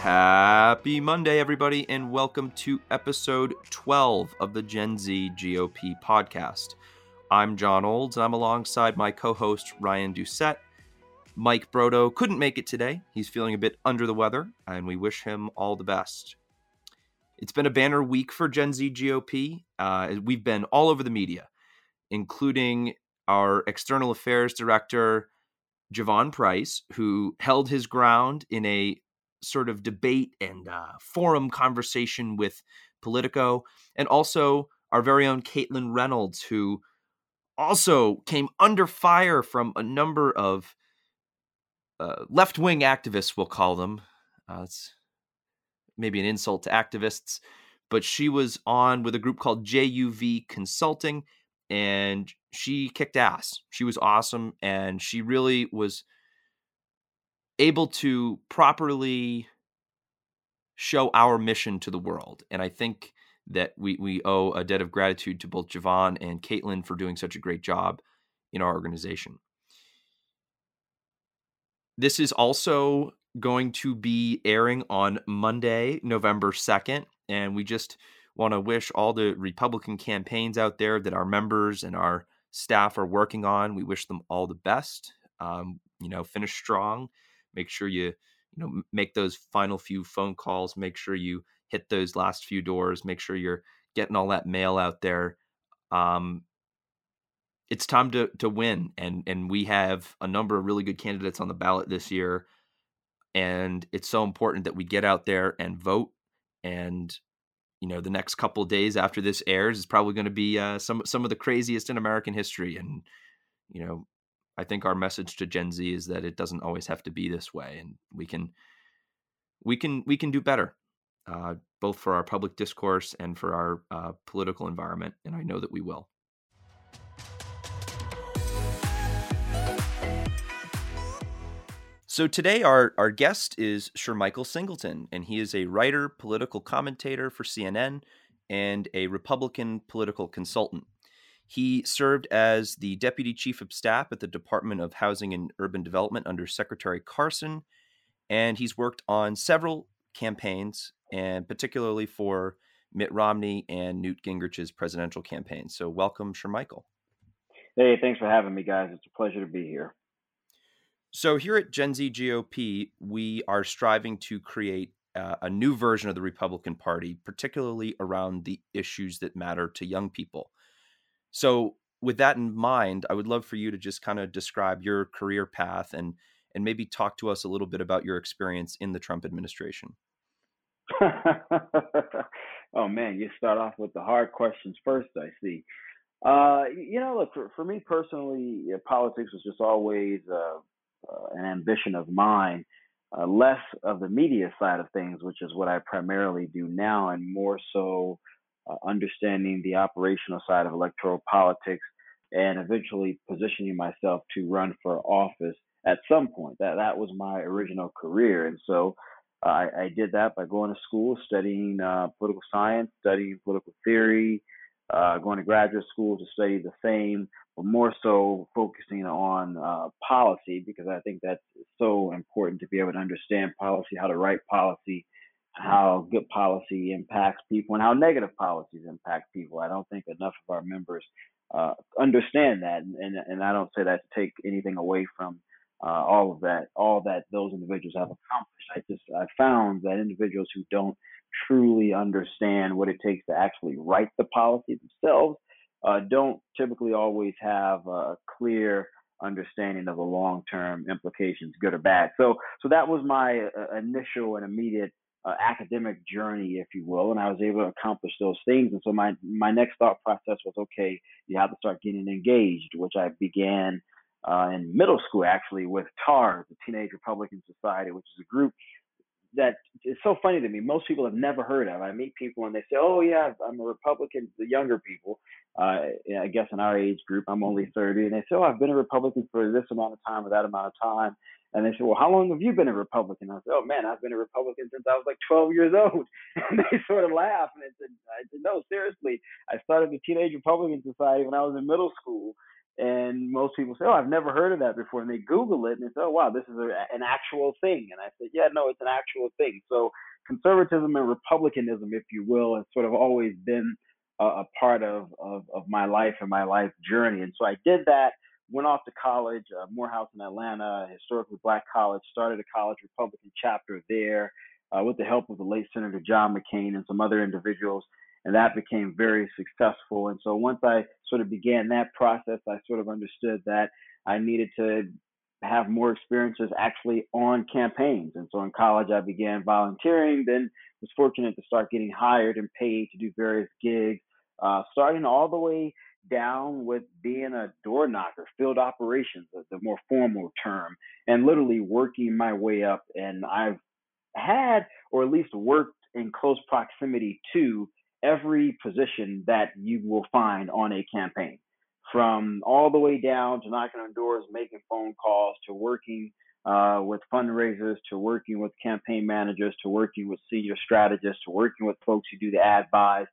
Happy Monday, everybody, and welcome to episode 12 of the Gen Z GOP podcast. I'm John Olds, and I'm alongside my co host, Ryan Doucette. Mike Brodo couldn't make it today. He's feeling a bit under the weather, and we wish him all the best. It's been a banner week for Gen Z GOP. Uh, we've been all over the media, including our external affairs director, Javon Price, who held his ground in a sort of debate and uh, forum conversation with Politico, and also our very own Caitlin Reynolds, who also came under fire from a number of uh, left wing activists, we'll call them. Uh, it's maybe an insult to activists, but she was on with a group called JUV Consulting, and she kicked ass. She was awesome, and she really was able to properly show our mission to the world. And I think that we, we owe a debt of gratitude to both Javon and Caitlin for doing such a great job in our organization. This is also going to be airing on Monday, November 2nd. And we just want to wish all the Republican campaigns out there that our members and our staff are working on. We wish them all the best. Um, you know, finish strong make sure you you know make those final few phone calls make sure you hit those last few doors make sure you're getting all that mail out there um it's time to to win and and we have a number of really good candidates on the ballot this year and it's so important that we get out there and vote and you know the next couple days after this airs is probably going to be uh, some some of the craziest in American history and you know I think our message to Gen Z is that it doesn't always have to be this way, and we can we can we can do better, uh, both for our public discourse and for our uh, political environment. And I know that we will. So today our, our guest is Shermichael Singleton, and he is a writer, political commentator for CNN, and a Republican political consultant. He served as the deputy chief of staff at the Department of Housing and Urban Development under Secretary Carson, and he's worked on several campaigns, and particularly for Mitt Romney and Newt Gingrich's presidential campaign. So, welcome, Shermichael. Hey, thanks for having me, guys. It's a pleasure to be here. So, here at Gen Z GOP, we are striving to create uh, a new version of the Republican Party, particularly around the issues that matter to young people. So, with that in mind, I would love for you to just kind of describe your career path and and maybe talk to us a little bit about your experience in the Trump administration. oh man, you start off with the hard questions first. I see. Uh, you know, look for, for me personally, politics was just always uh, an ambition of mine. Uh, less of the media side of things, which is what I primarily do now, and more so uh, understanding the operational side of electoral politics, and eventually positioning myself to run for office at some point. That that was my original career, and so uh, I, I did that by going to school, studying uh, political science, studying political theory, uh, going to graduate school to study the same, but more so focusing on uh, policy because I think that's so important to be able to understand policy, how to write policy, how good policy impacts people and how negative policies impact people. I don't think enough of our members uh, understand that, and, and, and I don't say that to take anything away from uh, all of that, all that those individuals have accomplished. I just I found that individuals who don't truly understand what it takes to actually write the policy themselves uh, don't typically always have a clear understanding of the long-term implications, good or bad. So, so that was my uh, initial and immediate uh, academic journey, if you will, and I was able to accomplish those things. And so my my next thought process was, okay, you have to start getting engaged, which I began uh, in middle school actually with TARS, the Teenage Republican Society, which is a group that is so funny to me. Most people have never heard of. I meet people and they say, "Oh yeah, I'm a Republican." The younger people, uh, I guess in our age group, I'm only 30, and they say, "Oh, I've been a Republican for this amount of time or that amount of time." And they say, Well, how long have you been a Republican? I said, Oh man, I've been a Republican since I was like 12 years old. And they sort of laugh, And I said, I said, No, seriously. I started the Teenage Republican Society when I was in middle school. And most people say, "Oh, I've never heard of that before," and they Google it and they say, "Oh, wow, this is a, an actual thing." And I said, "Yeah, no, it's an actual thing." So conservatism and republicanism, if you will, has sort of always been a, a part of, of of my life and my life journey. And so I did that. Went off to college, uh, Morehouse in Atlanta, historically black college. Started a college Republican chapter there uh, with the help of the late Senator John McCain and some other individuals and that became very successful. And so once I sort of began that process, I sort of understood that I needed to have more experiences actually on campaigns. And so in college, I began volunteering, then was fortunate to start getting hired and paid to do various gigs, uh, starting all the way down with being a door knocker, field operations, the more formal term, and literally working my way up. And I've had, or at least worked in close proximity to every position that you will find on a campaign, from all the way down to knocking on doors, making phone calls, to working uh, with fundraisers, to working with campaign managers, to working with senior strategists, to working with folks who do the ad buys.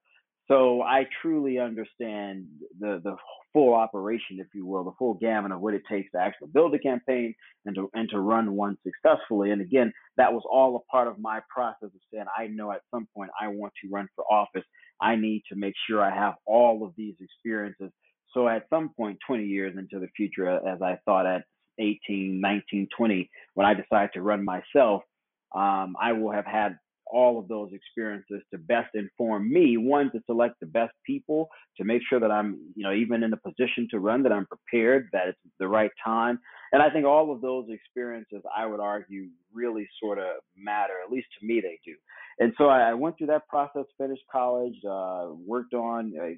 So I truly understand the the full operation, if you will, the full gamut of what it takes to actually build a campaign and to and to run one successfully. And again, that was all a part of my process of saying I know at some point I want to run for office. I need to make sure I have all of these experiences. So at some point, 20 years into the future, as I thought at 18, 19, 20, when I decided to run myself, um, I will have had all of those experiences to best inform me one to select the best people to make sure that i'm you know even in the position to run that i'm prepared that it's the right time. And i think all of those experiences i would argue really sort of matter at least to me they do. And so i, went through that process finished college uh, worked on uh,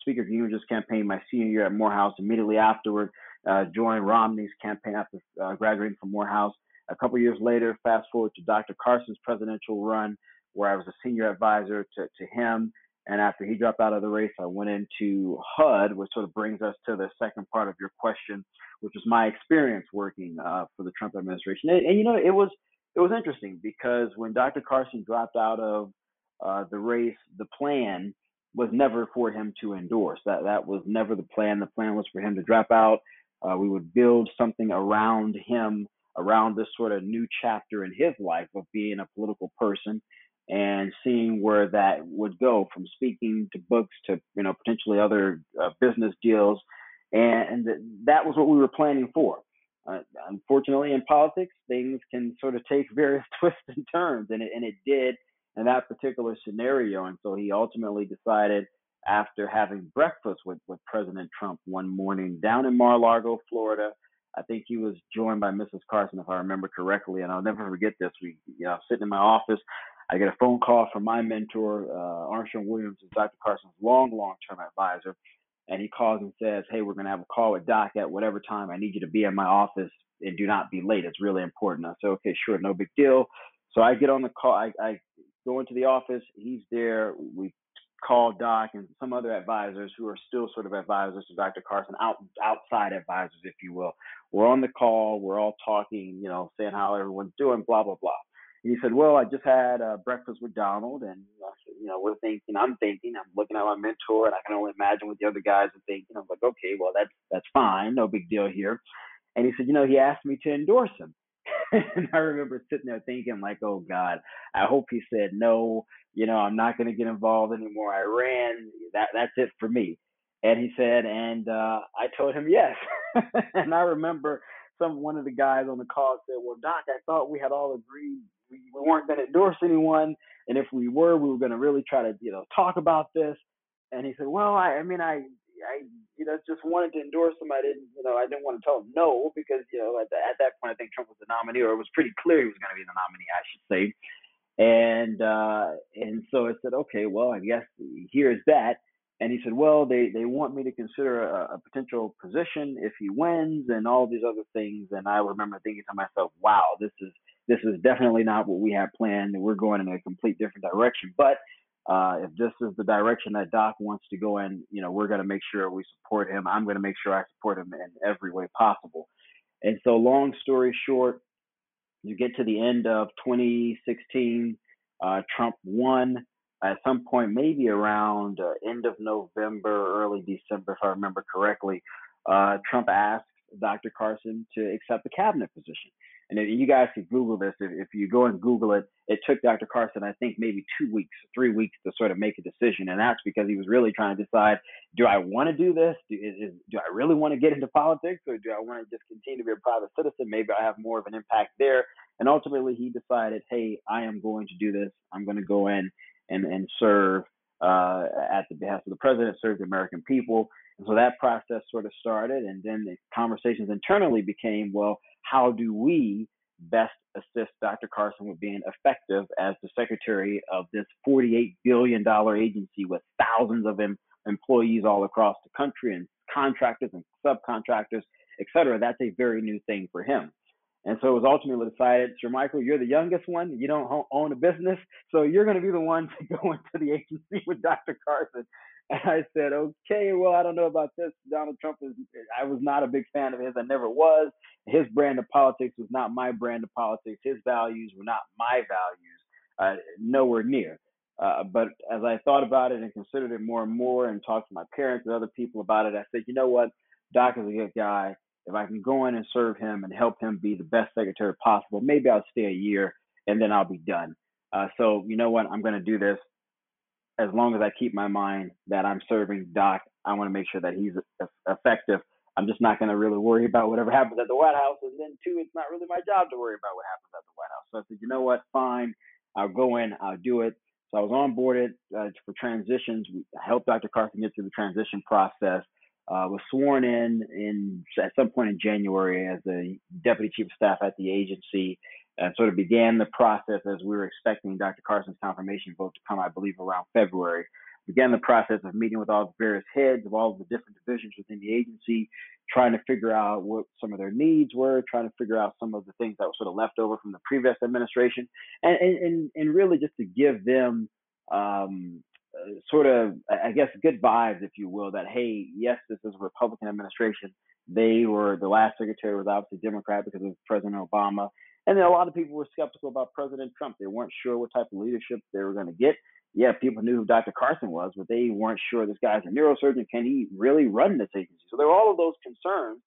speaker Gingrich campaign my senior year at morehouse. Immediately afterward uh, joined romney's campaign after uh, graduating from morehouse a couple years later, fast forward to Dr. Carson's presidential run, where I was a senior advisor to, to him. And after he dropped out of the race, I went into HUD, which sort of brings us to the second part of your question, which was my experience working uh, for the Trump administration. And, and, you know, it was it was interesting because when Dr. Carson dropped out of uh, the race, the plan was never for him to endorse. That that was never the plan. The plan was for him to drop out. Uh, we would build something around him around this sort of new chapter in his life of being a political person and seeing where that would go from speaking to books to you know potentially other uh, business deals. And, that was what we were planning for. Uh, unfortunately in politics things can sort of take various twists and turns and it, and it did in that particular scenario. And so he ultimately decided after having breakfast with, with president trump one morning down in mar-a-lago florida I think he was joined by Mrs. Carson, if I remember correctly. And I'll never forget this. We, you know, sitting in my office, I get a phone call from my mentor, uh, Armstrong Williams, is Dr. Carson's long, long-term advisor, and he calls and says, "Hey, we're going to have a call with Doc at whatever time. I need you to be in my office and do not be late. It's really important." I said, "Okay, sure, no big deal." So I get on the call. I, I go into the office. He's there. We call Doc and some other advisors who are still sort of advisors to Dr. Carson, out outside advisors, if you will. We're on the call, we're all talking, you know, saying how everyone's doing, blah blah blah. And he said, "Well, I just had uh, breakfast with Donald, and uh, you know, we're thinking, I'm thinking, I'm looking at my mentor, and I can only imagine what the other guys are thinking. I'm like, okay, well, that's that's fine, no big deal here." And he said, "You know, he asked me to endorse him." and I remember sitting there thinking, like, oh God, I hope he said no. You know, I'm not going to get involved anymore. I ran. That that's it for me. And he said, and uh, I told him yes. and I remember some one of the guys on the call said, well, Doc, I thought we had all agreed we, we weren't going to endorse anyone, and if we were, we were going to really try to, you know, talk about this. And he said, well, I, I mean, I I you know just wanted to endorse him. I didn't you know I didn't want to tell him no because you know at, the, at that point I think Trump was the nominee or it was pretty clear he was going to be the nominee I should say. And uh, and so I said okay well I guess here's that. And he said well they they want me to consider a, a potential position if he wins and all these other things. And I remember thinking to myself wow this is this is definitely not what we had planned. We're going in a complete different direction. But uh, if this is the direction that Doc wants to go in, you know, we're going to make sure we support him. I'm going to make sure I support him in every way possible. And so, long story short, you get to the end of 2016, uh, Trump won at some point, maybe around uh, end of November, early December, if I remember correctly. uh, Trump asked Dr. Carson to accept the cabinet position. And you guys could Google this. If, if, you go and Google it, it took Dr. Carson, I think, maybe two weeks, three weeks to sort of make a decision. And that's because he was really trying to decide do I want to do this? Do, is, do I really want to get into politics? Or do I want to just continue to be a private citizen? Maybe I have more of an impact there. And ultimately, he decided, hey, I am going to do this. I'm going to go in and, and serve uh, at the behest of the president, serve the American people. And so that process sort of started, and then the conversations internally became, well, how do we best assist Dr. Carson with being effective as the secretary of this $48 billion agency with thousands of em- employees all across the country and contractors and subcontractors, et cetera? That's a very new thing for him. And so it was ultimately decided, Shermichael, you're the youngest one. You don't own a business. So you're going to be the one to go into the agency with Dr. Carson. I said, okay, well, I don't know about this. Donald Trump is, I was not a big fan of his. I never was. His brand of politics was not my brand of politics. His values were not my values, uh, nowhere near. Uh, but as I thought about it and considered it more and more and talked to my parents and other people about it, I said, you know what? Doc is a good guy. If I can go in and serve him and help him be the best secretary possible, maybe I'll stay a year and then I'll be done. Uh, so you know what? I'm going to do this as long as I keep my mind that I'm serving Doc. I want to make sure that he's effective. I'm just not going to really worry about whatever happens at the White House. And then two, it's not really my job to worry about what happens at the White House. So I said, you know what? Fine. I'll go in. I'll do it. So I was onboarded uh, for transitions. We helped Dr. Carson get through the transition process uh, was sworn in in at some point in January as the deputy chief of staff at the agency, and sort of began the process as we were expecting Dr. Carson's confirmation vote to come, I believe, around February. Began the process of meeting with all the various heads of all the different divisions within the agency, trying to figure out what some of their needs were, trying to figure out some of the things that were sort of left over from the previous administration, and and and really just to give them um, sort of, I guess, good vibes, if you will, that hey, yes, this is a Republican administration. They were the last secretary was obviously Democrat because of President Obama, and then a lot of people were skeptical about President Trump. They weren't sure what type of leadership they were going to get. Yeah, people knew who Dr. Carson was, but they weren't sure this guy's a neurosurgeon. Can he really run this agency? So there were all of those concerns.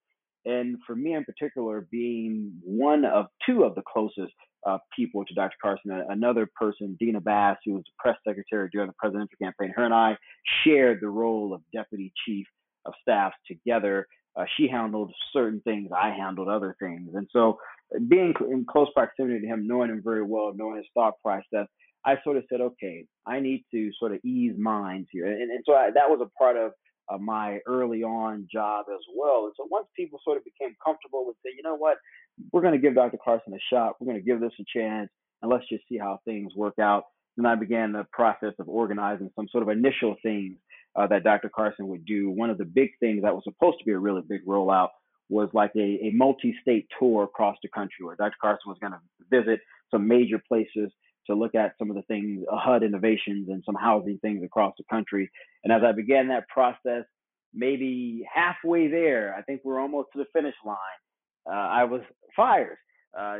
And for me in particular, being one of two of the closest uh, people to Dr. Carson. Another person, Deana Bass, who was the press secretary during the presidential campaign, her and I shared the role of deputy chief of staff together. Uh, she handled certain things, I handled other things. And so, being in close proximity to him, knowing him very well, knowing his thought process, I sort of said, okay, I need to sort of ease minds here. And, and so I, that was a part of uh, my early on job as well. And so once people sort of became comfortable with say, you know what, we're going to give Dr. Carson a shot. We're going to give this a chance, and let's just see how things work out. Then I began the process of organizing some sort of initial things uh, that Dr. Carson would do. One of the big things that was supposed to be a really big rollout was like a, a multi-state tour across the country where Dr. Carson was going to visit some major places to look at some of the things, uh, HUD innovations and some housing things across the country. And as I began that process, maybe halfway there, I think we're almost to the finish line, uh, I was fired. Uh,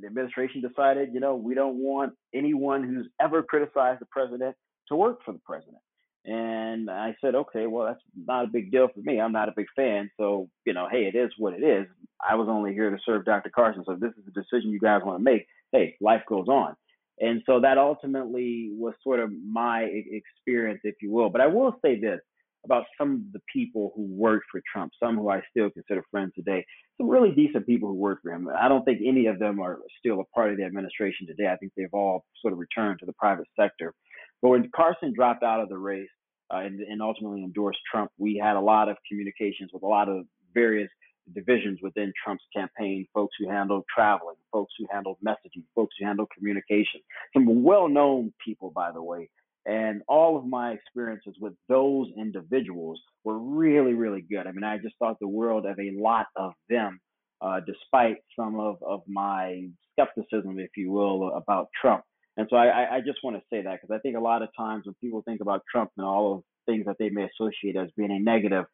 the administration decided, you know, we don't want anyone who's ever criticized the president to work for the president. And I said, okay, well, that's not a big deal for me. I'm not a big fan. So, you know, hey, it is what it is. I was only here to serve Dr. Carson. So this is a decision you guys want to make, hey, life goes on. And so that ultimately was sort of my experience, if you will. But I will say this about some of the people who worked for Trump, some who I still consider friends today, some really decent people who worked for him. I don't think any of them are still a part of the administration today. I think they've all sort of returned to the private sector. But when Carson dropped out of the race uh, and, and ultimately endorsed Trump, we had a lot of communications with a lot of various divisions within Trump's campaign, folks who handled traveling, folks who handled messaging, folks who handled communication, some well known people, by the way. And all of my experiences with those individuals were really, really good. I mean, I just thought the world of a lot of them, uh, despite some of, of my skepticism, if you will, about Trump. And so I, I just want to say that because I think a lot of times when people think about Trump and all of things that they may associate as being a negative,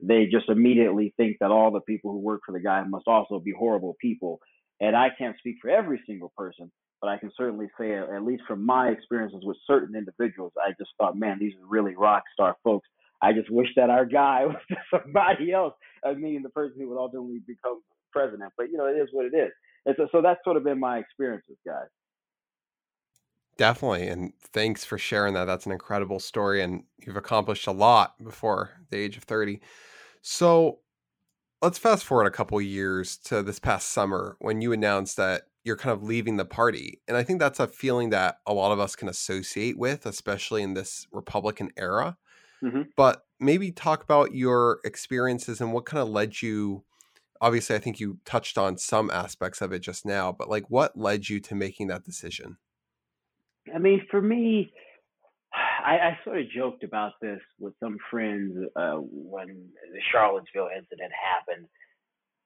they just immediately think that all the people who work for the guy must also be horrible people. And I can't speak for every single person, but I can certainly say, at least from my experiences with certain individuals, I just thought, man, these are really rock star folks. I just wish that our guy was somebody else. I mean the person who would ultimately become president. But you know, it is what it is. And so, so that's sort of been my experiences, guys. Definitely. And thanks for sharing that. That's an incredible story. And you've accomplished a lot before the age of 30. So let's fast forward a couple years to this past summer when you announced that you're kind of leaving the party. And I think that's a feeling that a lot of us can associate with, especially in this Republican era. Mm-hmm. But maybe talk about your experiences and what kind of led you. Obviously, I think you touched on some aspects of it just now, but like what led you to making that decision? I mean, for me, I, I sort of joked about this with some friends uh, when the Charlottesville incident happened.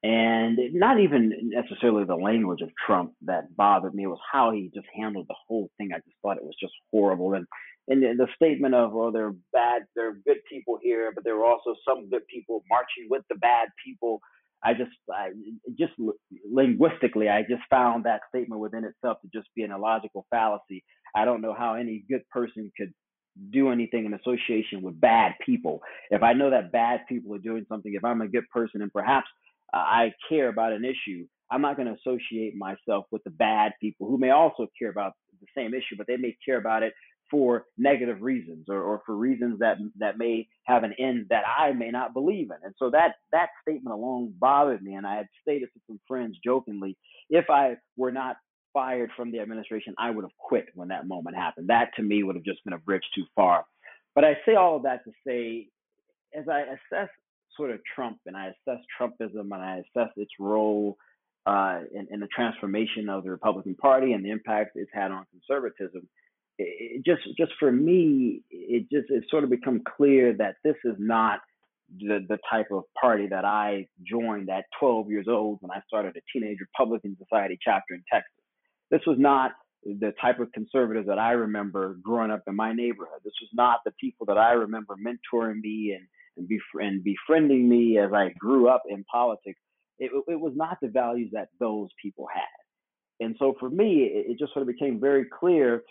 And not even necessarily the language of Trump that bothered me. It was how he just handled the whole thing. I just thought it was just horrible. And and the statement of, "Oh, they're bad, there are good people here, but there are also some good people marching with the bad people." I just, I just linguistically, I just found that statement within itself to just be an illogical fallacy. I don't know how any good person could do anything in association with bad people. If I know that bad people are doing something, if I'm a good person and perhaps uh, I care about an issue, I'm not going to associate myself with the bad people who may also care about the same issue, but they may care about it for negative reasons or, or for reasons that that may have an end that I may not believe in. And so that that statement alone bothered me. And I had stated to some friends jokingly, if I were not fired from the administration, I would have quit when that moment happened. That to me would have just been a bridge too far. But I say all of that to say, as I assess sort of Trump and I assess Trumpism and I assess its role uh, in, in, the transformation of the Republican Party and the impact it's had on conservatism, it, just just for me, it just it sort of become clear that this is not the, the type of party that I joined at 12 years old when I started a Teenage Republican Society chapter in Texas. This was not the type of conservatives that I remember growing up in my neighborhood. This was not the people that I remember mentoring me and and, bef- and befriending me as I grew up in politics. It, it was not the values that those people had. And so for me, it, it just sort of became very clear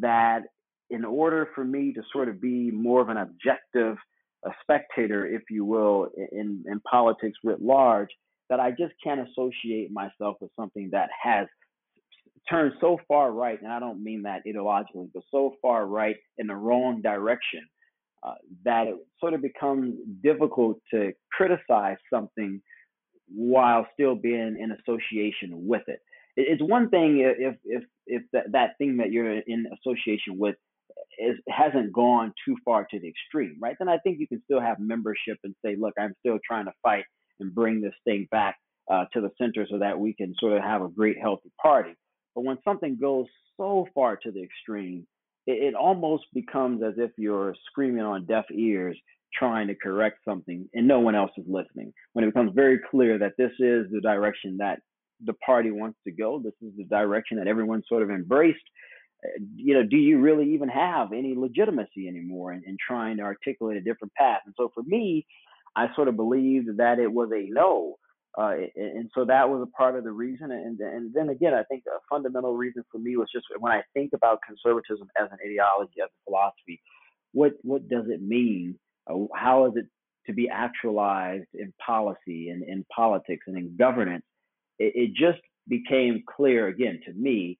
that in order for me to sort of be more of an objective a spectator, if you will, in, in politics writ large, that I just can't associate myself with something that has turned so far right, and I don't mean that ideologically, but so far right in the wrong direction uh, that it sort of becomes difficult to criticize something while still being in association with it. It's one thing if if if that, that thing that you're in association with is hasn't gone too far to the extreme, right? Then I think you can still have membership and say, look, I'm still trying to fight and bring this thing back uh, to the center so that we can sort of have a great healthy party. But when something goes so far to the extreme, it, it almost becomes as if you're screaming on deaf ears trying to correct something and no one else is listening. When it becomes very clear that this is the direction that the party wants to go, this is the direction that everyone sort of embraced, uh, you know, do you really even have any legitimacy anymore in, in trying to articulate a different path? And so for me, I sort of believed that it was a no. Uh, and so that was a part of the reason. And, and then again, I think a fundamental reason for me was just when I think about conservatism as an ideology, as a philosophy, what what does it mean? Uh, how is it to be actualized in policy and in politics and in governance? It, it just became clear again to me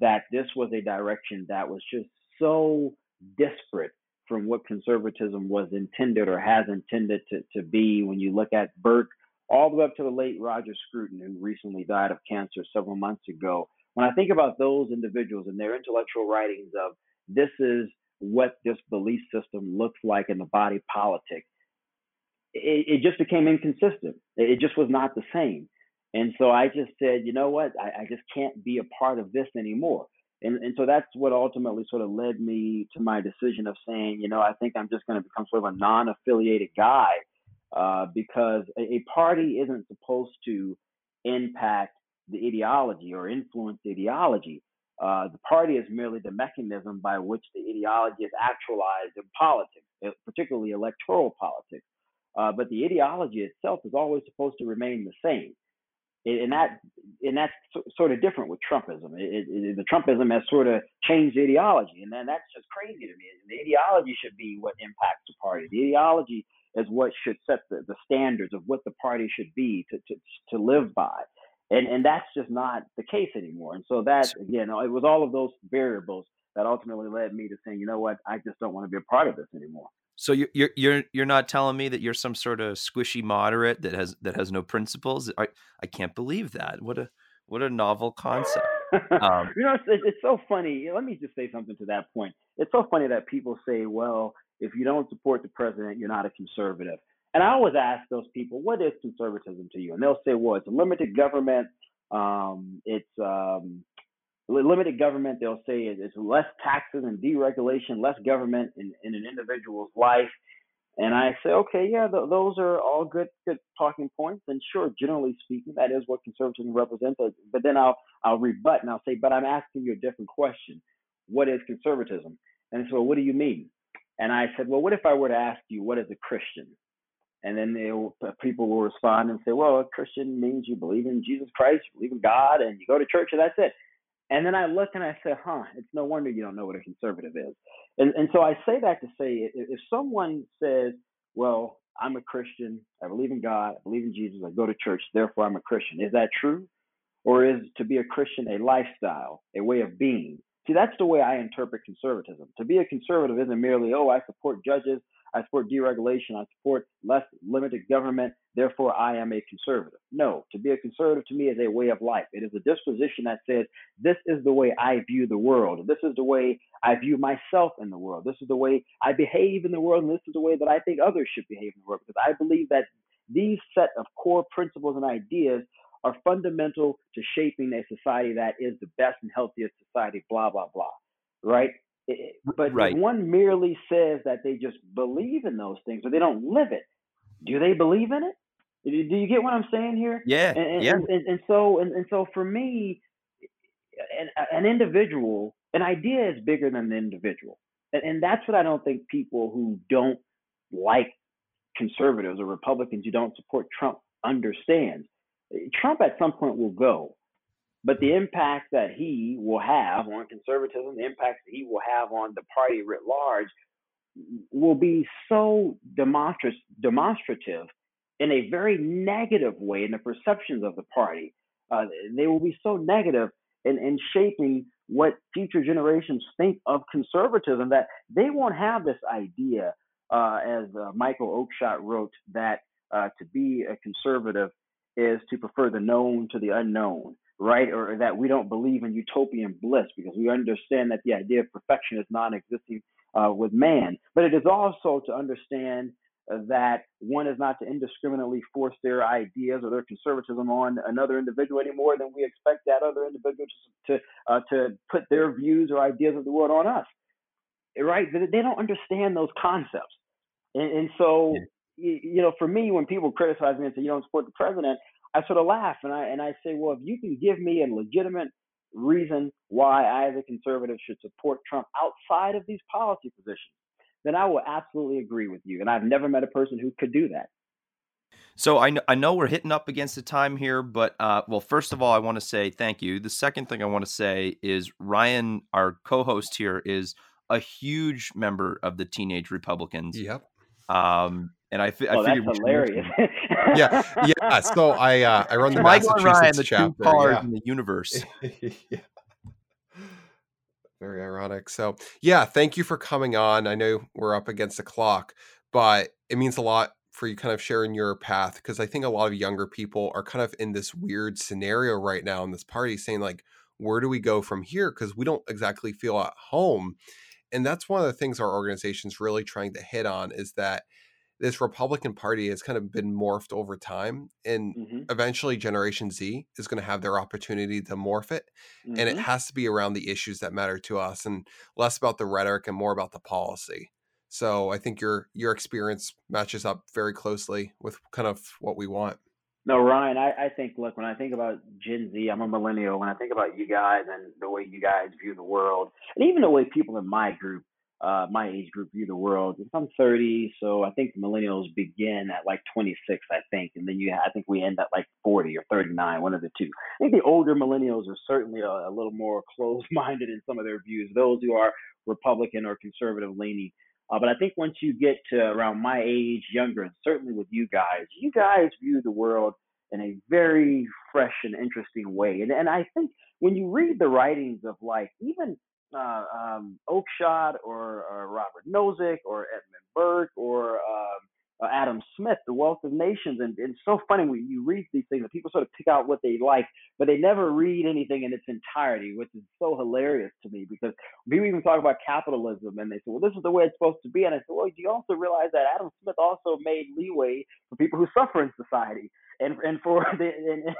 that this was a direction that was just so disparate from what conservatism was intended or has intended to, to be when you look at Burke all the way up to the late Roger Scruton, who recently died of cancer several months ago. When I think about those individuals and their intellectual writings of this is what this belief system looks like in the body politic, it, it just became inconsistent. It just was not the same. And so I just said, you know what? I, I just can't be a part of this anymore. And, and so that's what ultimately sort of led me to my decision of saying, you know, I think I'm just going to become sort of a non affiliated guy uh, because a, a, party isn't supposed to impact the ideology or influence the ideology. Uh, the party is merely the mechanism by which the ideology is actualized in politics, uh, particularly electoral politics. Uh, but the ideology itself is always supposed to remain the same and that and that's sort of different with Trumpism. It, it, the Trumpism has sort of changed the ideology, and then that's just crazy to me. The ideology should be what impacts the party. The ideology is what should set the, the standards of what the party should be to, to, to live by. And, and that's just not the case anymore. And so that, again, it was all of those variables that ultimately led me to saying, you know what, I just don't want to be a part of this anymore. So you're you're you're you're not telling me that you're some sort of squishy moderate that has that has no principles. I I can't believe that. What a what a novel concept. Um, you know, it's, it's so funny. Let me just say something to that point. It's so funny that people say, well, if you don't support the president, you're not a conservative. And I always ask those people, what is conservatism to you? And they'll say, well, it's a limited government. Um, it's um, limited government. They'll say it's less taxes and deregulation, less government in, in an individual's life. And I say, okay, yeah, th- those are all good, good talking points. And sure, generally speaking, that is what conservatism represents. But then I'll, I'll rebut and I'll say, but I'm asking you a different question. What is conservatism? And so, what do you mean? And I said, well, what if I were to ask you, what is a Christian? And then they, people will respond and say, well, a Christian means you believe in Jesus Christ, you believe in God, and you go to church, and that's it. And then I look and I say, huh, it's no wonder you don't know what a conservative is. And, and so I say that to say, if someone says, well, I'm a Christian, I believe in God, I believe in Jesus, I go to church, therefore I'm a Christian, is that true? Or is to be a Christian a lifestyle, a way of being? See, that's the way I interpret conservatism. To be a conservative isn't merely, oh, I support judges, I support deregulation, I support less limited government, therefore I am a conservative. No, to be a conservative to me is a way of life. It is a disposition that says, this is the way I view the world. This is the way I view myself in the world. This is the way I behave in the world, and this is the way that I think others should behave in the world. Because I believe that these set of core principles and ideas are fundamental to shaping a society that is the best and healthiest society, blah, blah, blah. Right? But right. if one merely says that they just believe in those things, but they don't live it, do they believe in it? Do you get what I'm saying here? Yeah. And, yeah. And, and, and so and, and so for me, an, an individual, an idea is bigger than the individual, and, and that's what I don't think people who don't like conservatives or Republicans who don't support Trump understand. Trump at some point will go, but the impact that he will have on conservatism, the impact that he will have on the party writ large, will be so demonstrative in a very negative way in the perceptions of the party. Uh, they will be so negative in, in shaping what future generations think of conservatism that they won't have this idea, uh, as uh, Michael Oakeshott wrote, that uh, to be a conservative is to prefer the known to the unknown, right? Or that we don't believe in utopian bliss because we understand that the idea of perfection is non existing uh, with man. But it is also to understand that one is not to indiscriminately force their ideas or their conservatism on another individual any more than we expect that other individual to to, uh, to put their views or ideas of the world on us. Right? They don't understand those concepts, and, and so. Yeah you know, for me, when people criticize me and say you don't support the president, I sort of laugh and I and I say, well, if you can give me a legitimate reason why I, as a conservative, should support Trump outside of these policy positions, then I will absolutely agree with you. And I've never met a person who could do that. So I know, I know we're hitting up against the time here, but uh, well, first of all, I want to say thank you. The second thing I want to say is Ryan, our co-host here, is a huge member of the Teenage Republicans. Yep. Um, and I, I oh, figured that's hilarious. yeah, yeah. So I uh, I run the Michael Massachusetts Ryan, the chapter. two cars yeah. in the universe. yeah. Very ironic. So yeah, thank you for coming on. I know we're up against the clock, but it means a lot for you kind of sharing your path because I think a lot of younger people are kind of in this weird scenario right now in this party saying like, where do we go from here? Because we don't exactly feel at home. And that's one of the things our organization's really trying to hit on is that this Republican Party has kind of been morphed over time, and mm-hmm. eventually Generation Z is going to have their opportunity to morph it, mm-hmm. and it mm-hmm. has to be around the issues that matter to us, and less about the rhetoric and more about the policy. So I think your your experience matches up very closely with kind of what we want. No, Ryan, I, I think look when I think about Gen Z, I'm a millennial. When I think about you guys and the way you guys view the world, and even the way people in my group uh, my age group view the world. I'm 30, so I think millennials begin at like 26, I think, and then you, I think we end at like 40 or 39, one of the two. I think the older millennials are certainly a, a little more closed-minded in some of their views. Those who are Republican or conservative leaning, Uh, but I think once you get to around my age, younger, and certainly with you guys, you guys view the world in a very fresh and interesting way. And and I think when you read the writings of like even uh, um, Oakeshott or, or Robert Nozick or Edmund Burke or um, uh, Adam Smith, The Wealth of Nations. And, and, it's so funny when you read these things that people sort of pick out what they like, but they never read anything in its entirety, which is so hilarious to me because people even talk about capitalism and they say, well, this is the way it's supposed to be. And I said, well, do you also realize that Adam Smith also made leeway for people who suffer in society and, and for the,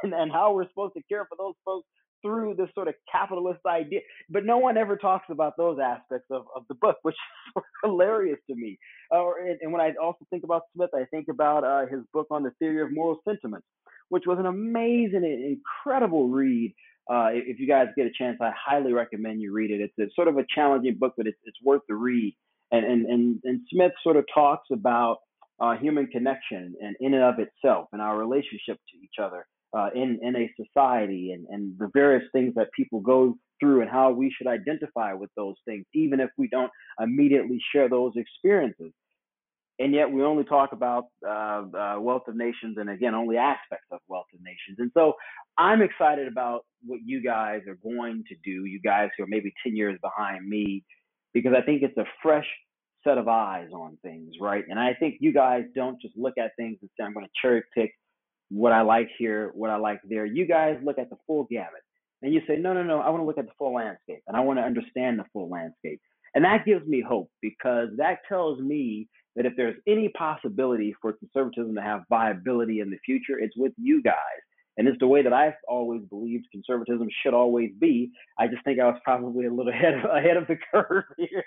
and, and how we're supposed to care for those folks through this sort of capitalist idea. But no one ever talks about those aspects of, of the book, which is hilarious to me. Uh, and, and, when I also think about Smith, I think about uh, his book on the theory of moral sentiments, which was an amazing incredible read. Uh, if you guys get a chance, I highly recommend you read it. It's, it's sort of a challenging book, but it's, it's worth the read. And, and, and, and Smith sort of talks about uh, human connection and in and of itself and our relationship to each other uh, in in a society and and the various things that people go through and how we should identify with those things, even if we don't immediately share those experiences. And yet we only talk about uh, uh, wealth of nations and again only aspects of wealth of nations. And so I'm excited about what you guys are going to do. You guys who are maybe 10 years behind me, because I think it's a fresh set of eyes on things, right? And I think you guys don't just look at things and say, I'm going to cherry pick what I like here, what I like there. You guys look at the full gamut and you say, no, no, no, I want to look at the full landscape and I want to understand the full landscape. And that gives me hope because that tells me that if there's any possibility for conservatism to have viability in the future, it's with you guys. And it's the way that I've always believed conservatism should always be. I just think I was probably a little ahead of, ahead of the curve here,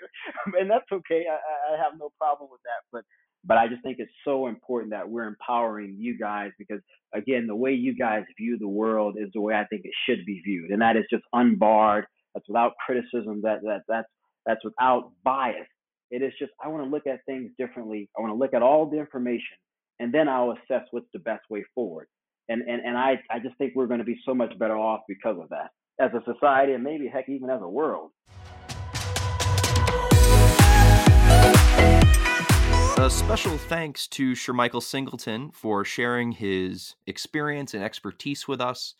and that's okay. I, I have no problem with that. But but I just think it's so important that we're empowering you guys because again, the way you guys view the world is the way I think it should be viewed, and that is just unbarred. That's without criticism. That that that's that's without bias. It is just I want to look at things differently. I want to look at all the information, and then I'll assess what's the best way forward. And and and I I just think we're going to be so much better off because of that as a society, and maybe heck even as a world. A special thanks to Shermichael Singleton for sharing his experience and expertise with us.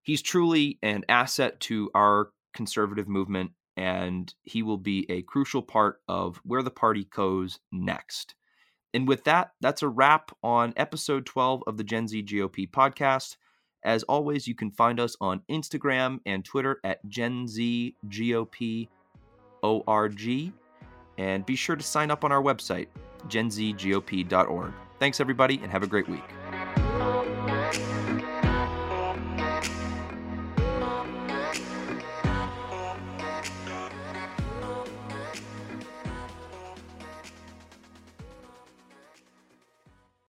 He's truly an asset to our conservative movement, and he will be a crucial part of where the party goes next. And with that, that's a wrap on episode 12 of the Gen Z GOP podcast. As always, you can find us on Instagram and Twitter at Gen Z GOP ORG. And be sure to sign up on our website, genzgop.org. Thanks, everybody, and have a great week.